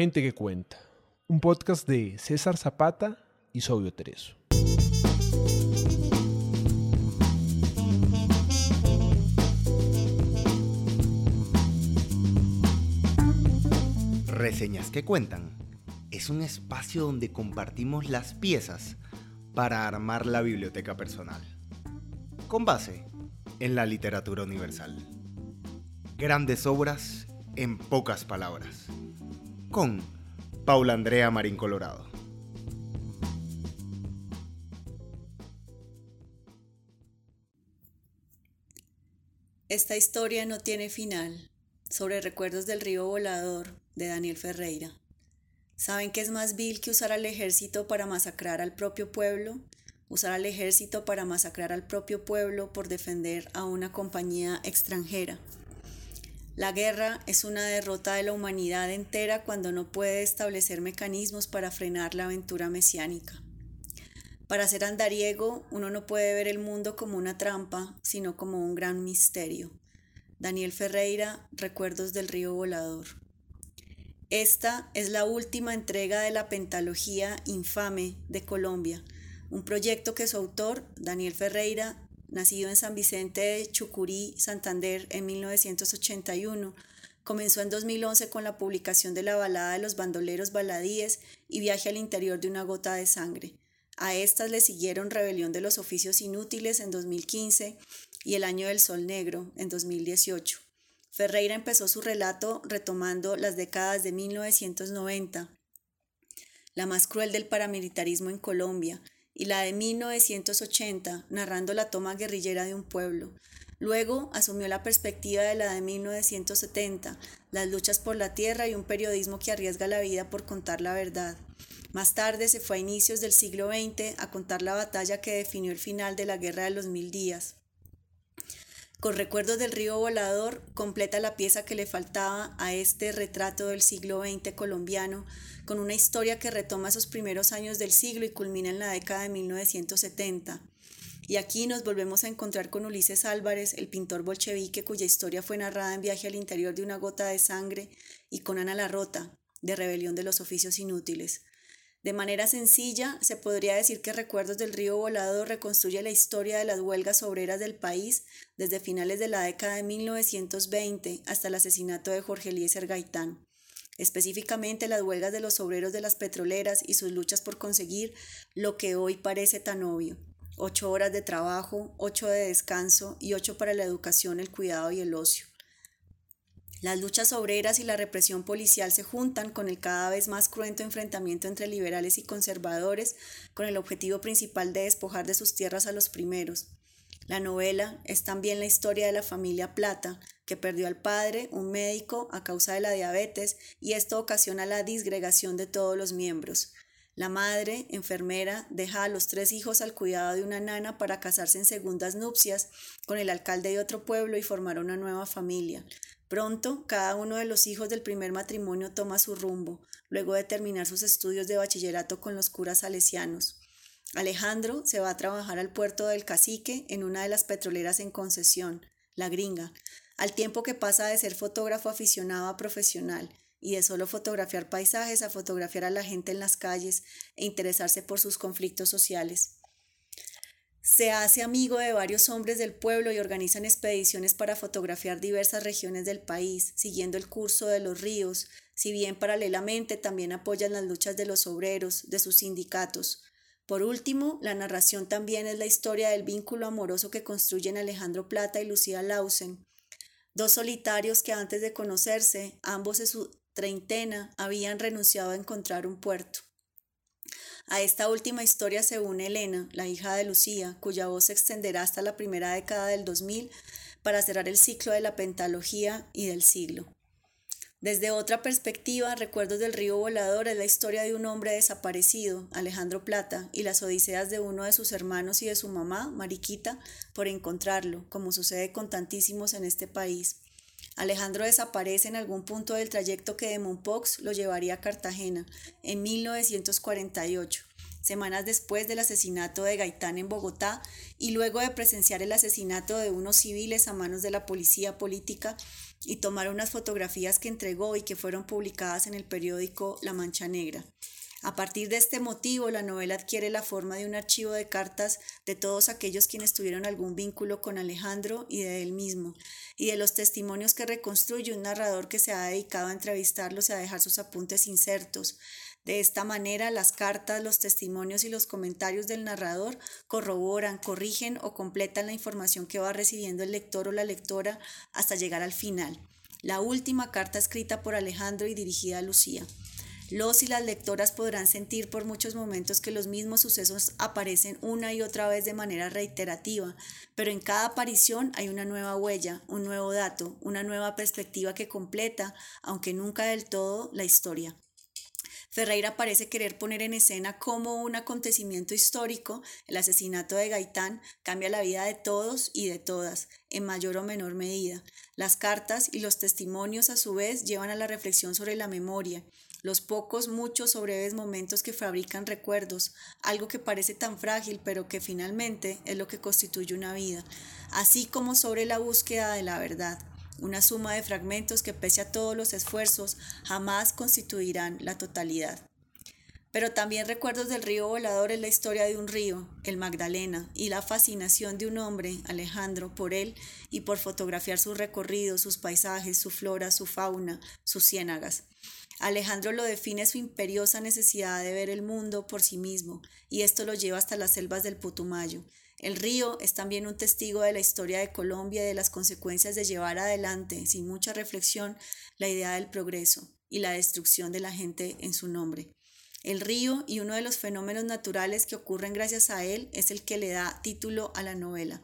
Gente que cuenta, un podcast de César Zapata y Sobio Tereso. Reseñas que cuentan es un espacio donde compartimos las piezas para armar la biblioteca personal, con base en la literatura universal. Grandes obras en pocas palabras, con Paula Andrea Marín Colorado. Esta historia no tiene final. Sobre recuerdos del río volador de Daniel Ferreira. ¿Saben que es más vil que usar al ejército para masacrar al propio pueblo? Usar al ejército para masacrar al propio pueblo por defender a una compañía extranjera. La guerra es una derrota de la humanidad entera cuando no puede establecer mecanismos para frenar la aventura mesiánica. Para ser andariego, uno no puede ver el mundo como una trampa, sino como un gran misterio. Daniel Ferreira, Recuerdos del Río Volador. Esta es la última entrega de la pentalogía infame de Colombia, un proyecto que su autor, Daniel Ferreira, nacido en San Vicente de Chucurí, Santander, en 1981. Comenzó en 2011 con la publicación de la balada de los bandoleros baladíes y Viaje al interior de una gota de sangre. A estas le siguieron Rebelión de los oficios inútiles en 2015 y El año del sol negro en 2018. Ferreira empezó su relato retomando las décadas de 1990, la más cruel del paramilitarismo en Colombia, y la de 1980, narrando la toma guerrillera de un pueblo. Luego asumió la perspectiva de la de 1970, las luchas por la tierra y un periodismo que arriesga la vida por contar la verdad. Más tarde se fue a inicios del siglo XX a contar la batalla que definió el final de la Guerra de los Mil Días. Con recuerdos del río volador, completa la pieza que le faltaba a este retrato del siglo XX colombiano, con una historia que retoma esos primeros años del siglo y culmina en la década de 1970. Y aquí nos volvemos a encontrar con Ulises Álvarez, el pintor bolchevique cuya historia fue narrada en Viaje al interior de una gota de sangre, y con Ana Larrota, de Rebelión de los Oficios Inútiles. De manera sencilla, se podría decir que Recuerdos del Río Volado reconstruye la historia de las huelgas obreras del país desde finales de la década de 1920 hasta el asesinato de Jorge Eliezer Gaitán. Específicamente las huelgas de los obreros de las petroleras y sus luchas por conseguir lo que hoy parece tan obvio. Ocho horas de trabajo, ocho de descanso y ocho para la educación, el cuidado y el ocio. Las luchas obreras y la represión policial se juntan con el cada vez más cruento enfrentamiento entre liberales y conservadores, con el objetivo principal de despojar de sus tierras a los primeros. La novela es también la historia de la familia Plata, que perdió al padre, un médico, a causa de la diabetes, y esto ocasiona la disgregación de todos los miembros. La madre, enfermera, deja a los tres hijos al cuidado de una nana para casarse en segundas nupcias con el alcalde de otro pueblo y formar una nueva familia. Pronto, cada uno de los hijos del primer matrimonio toma su rumbo, luego de terminar sus estudios de bachillerato con los curas salesianos. Alejandro se va a trabajar al puerto del Cacique en una de las petroleras en concesión, La Gringa, al tiempo que pasa de ser fotógrafo aficionado a profesional y de solo fotografiar paisajes a fotografiar a la gente en las calles e interesarse por sus conflictos sociales. Se hace amigo de varios hombres del pueblo y organizan expediciones para fotografiar diversas regiones del país, siguiendo el curso de los ríos, si bien paralelamente también apoyan las luchas de los obreros, de sus sindicatos. Por último, la narración también es la historia del vínculo amoroso que construyen Alejandro Plata y Lucía Lausen, dos solitarios que antes de conocerse, ambos en su treintena, habían renunciado a encontrar un puerto. A esta última historia se une Elena, la hija de Lucía, cuya voz se extenderá hasta la primera década del 2000 para cerrar el ciclo de la pentalogía y del siglo. Desde otra perspectiva, Recuerdos del Río Volador es la historia de un hombre desaparecido, Alejandro Plata, y las odiseas de uno de sus hermanos y de su mamá, Mariquita, por encontrarlo, como sucede con tantísimos en este país. Alejandro desaparece en algún punto del trayecto que de Monpox lo llevaría a Cartagena en 1948 semanas después del asesinato de Gaitán en Bogotá y luego de presenciar el asesinato de unos civiles a manos de la policía política y tomar unas fotografías que entregó y que fueron publicadas en el periódico La Mancha Negra. A partir de este motivo, la novela adquiere la forma de un archivo de cartas de todos aquellos quienes tuvieron algún vínculo con Alejandro y de él mismo, y de los testimonios que reconstruye un narrador que se ha dedicado a entrevistarlos y a dejar sus apuntes insertos. De esta manera, las cartas, los testimonios y los comentarios del narrador corroboran, corrigen o completan la información que va recibiendo el lector o la lectora hasta llegar al final. La última carta escrita por Alejandro y dirigida a Lucía. Los y las lectoras podrán sentir por muchos momentos que los mismos sucesos aparecen una y otra vez de manera reiterativa, pero en cada aparición hay una nueva huella, un nuevo dato, una nueva perspectiva que completa, aunque nunca del todo, la historia. Ferreira parece querer poner en escena cómo un acontecimiento histórico, el asesinato de Gaitán, cambia la vida de todos y de todas, en mayor o menor medida. Las cartas y los testimonios a su vez llevan a la reflexión sobre la memoria, los pocos, muchos o breves momentos que fabrican recuerdos, algo que parece tan frágil pero que finalmente es lo que constituye una vida, así como sobre la búsqueda de la verdad, una suma de fragmentos que pese a todos los esfuerzos jamás constituirán la totalidad. Pero también recuerdos del río volador es la historia de un río, el Magdalena, y la fascinación de un hombre, Alejandro, por él y por fotografiar su recorrido, sus paisajes, su flora, su fauna, sus ciénagas. Alejandro lo define su imperiosa necesidad de ver el mundo por sí mismo, y esto lo lleva hasta las selvas del Putumayo. El río es también un testigo de la historia de Colombia y de las consecuencias de llevar adelante, sin mucha reflexión, la idea del progreso y la destrucción de la gente en su nombre. El río y uno de los fenómenos naturales que ocurren gracias a él es el que le da título a la novela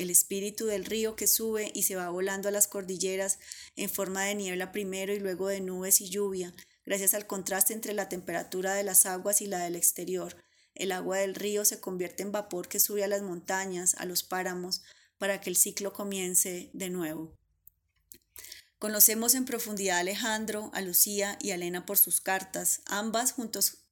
el espíritu del río que sube y se va volando a las cordilleras en forma de niebla primero y luego de nubes y lluvia, gracias al contraste entre la temperatura de las aguas y la del exterior. El agua del río se convierte en vapor que sube a las montañas, a los páramos, para que el ciclo comience de nuevo. Conocemos en profundidad a Alejandro, a Lucía y a Elena por sus cartas, ambas juntos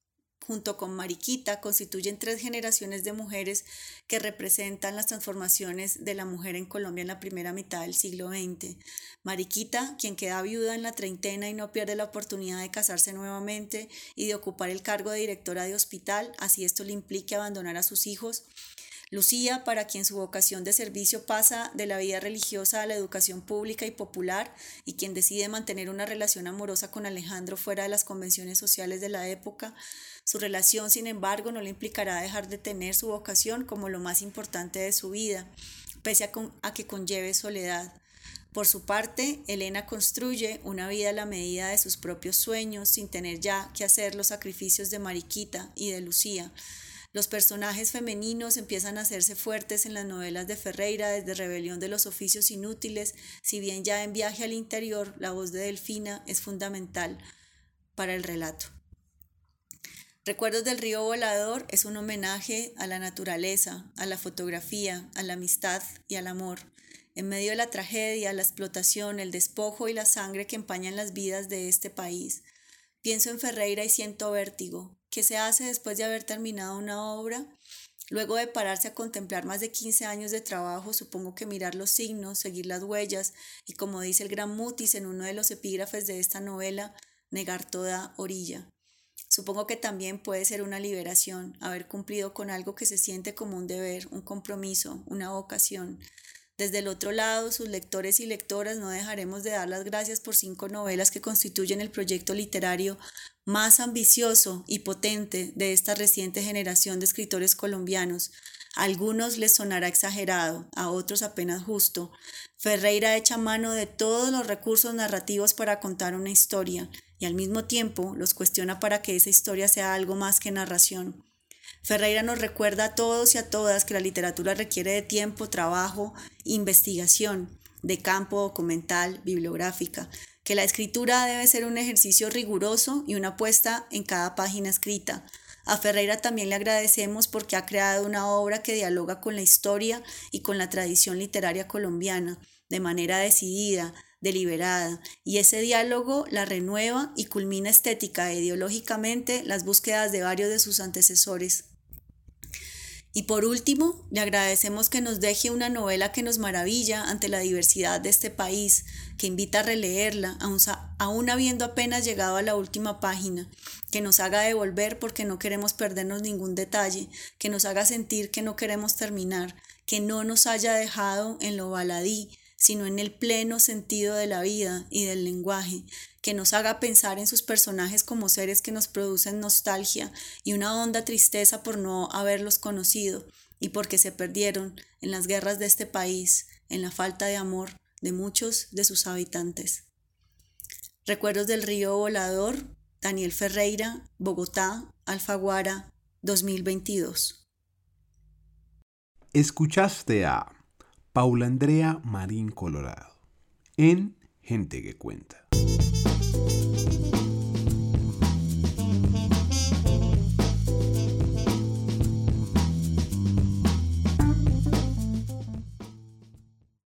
junto con Mariquita, constituyen tres generaciones de mujeres que representan las transformaciones de la mujer en Colombia en la primera mitad del siglo XX. Mariquita, quien queda viuda en la treintena y no pierde la oportunidad de casarse nuevamente y de ocupar el cargo de directora de hospital, así esto le implique abandonar a sus hijos. Lucía, para quien su vocación de servicio pasa de la vida religiosa a la educación pública y popular, y quien decide mantener una relación amorosa con Alejandro fuera de las convenciones sociales de la época, su relación, sin embargo, no le implicará dejar de tener su vocación como lo más importante de su vida, pese a, que conlleve soledad. Por su parte, Elena construye una vida a la medida de sus propios sueños, sin tener ya que hacer los sacrificios de Mariquita y de Lucía. Los personajes femeninos empiezan a hacerse fuertes en las novelas de Ferreira desde Rebelión de los Oficios Inútiles, si bien ya en Viaje al Interior la voz de Delfina es fundamental para el relato. Recuerdos del río volador es un homenaje a la naturaleza, a la fotografía, a la amistad y al amor. En medio de la tragedia, la explotación, el despojo y la sangre que empañan las vidas de este país. Pienso en Ferreira y siento vértigo. ¿Qué se hace después de haber terminado una obra? Luego de pararse a contemplar más de 15 años de trabajo, supongo que mirar los signos, seguir las huellas y, como dice el gran Mutis en uno de los epígrafes de esta novela, negar toda orilla. Supongo que también puede ser una liberación haber cumplido con algo que se siente como un deber, un compromiso, una vocación. Desde el otro lado, sus lectores y lectoras no dejaremos de dar las gracias por cinco novelas que constituyen el proyecto literario más ambicioso y potente de esta reciente generación de escritores colombianos. A algunos les sonará exagerado, a otros apenas justo. Ferreira echa mano de todos los recursos narrativos para contar una historia, y al mismo tiempo los cuestiona para que esa historia sea algo más que narración. Ferreira nos recuerda a todos y a todas que la literatura requiere de tiempo, trabajo, investigación, de campo documental, bibliográfica, que la escritura debe ser un ejercicio riguroso y una apuesta en cada página escrita. A Ferreira también le agradecemos porque ha creado una obra que dialoga con la historia y con la tradición literaria colombiana, de manera decidida, deliberada, y ese diálogo la renueva y culmina estética e ideológicamente las búsquedas de varios de sus antecesores. Y por último, le agradecemos que nos deje una novela que nos maravilla ante la diversidad de este país, que invita a releerla, aún, habiendo apenas llegado a la última página, que nos haga devolver porque no queremos perdernos ningún detalle, que nos haga sentir que no queremos terminar, que no nos haya dejado en lo baladí, sino en el pleno sentido de la vida y del lenguaje, que nos haga pensar en sus personajes como seres que nos producen nostalgia y una honda tristeza por no haberlos conocido y porque se perdieron en las guerras de este país, en la falta de amor de muchos de sus habitantes. Recuerdos del río Volador, Daniel Ferreira, Bogotá, Alfaguara, 2022. Escuchaste a Paula Andrea Marín Colorado en Gente que Cuenta.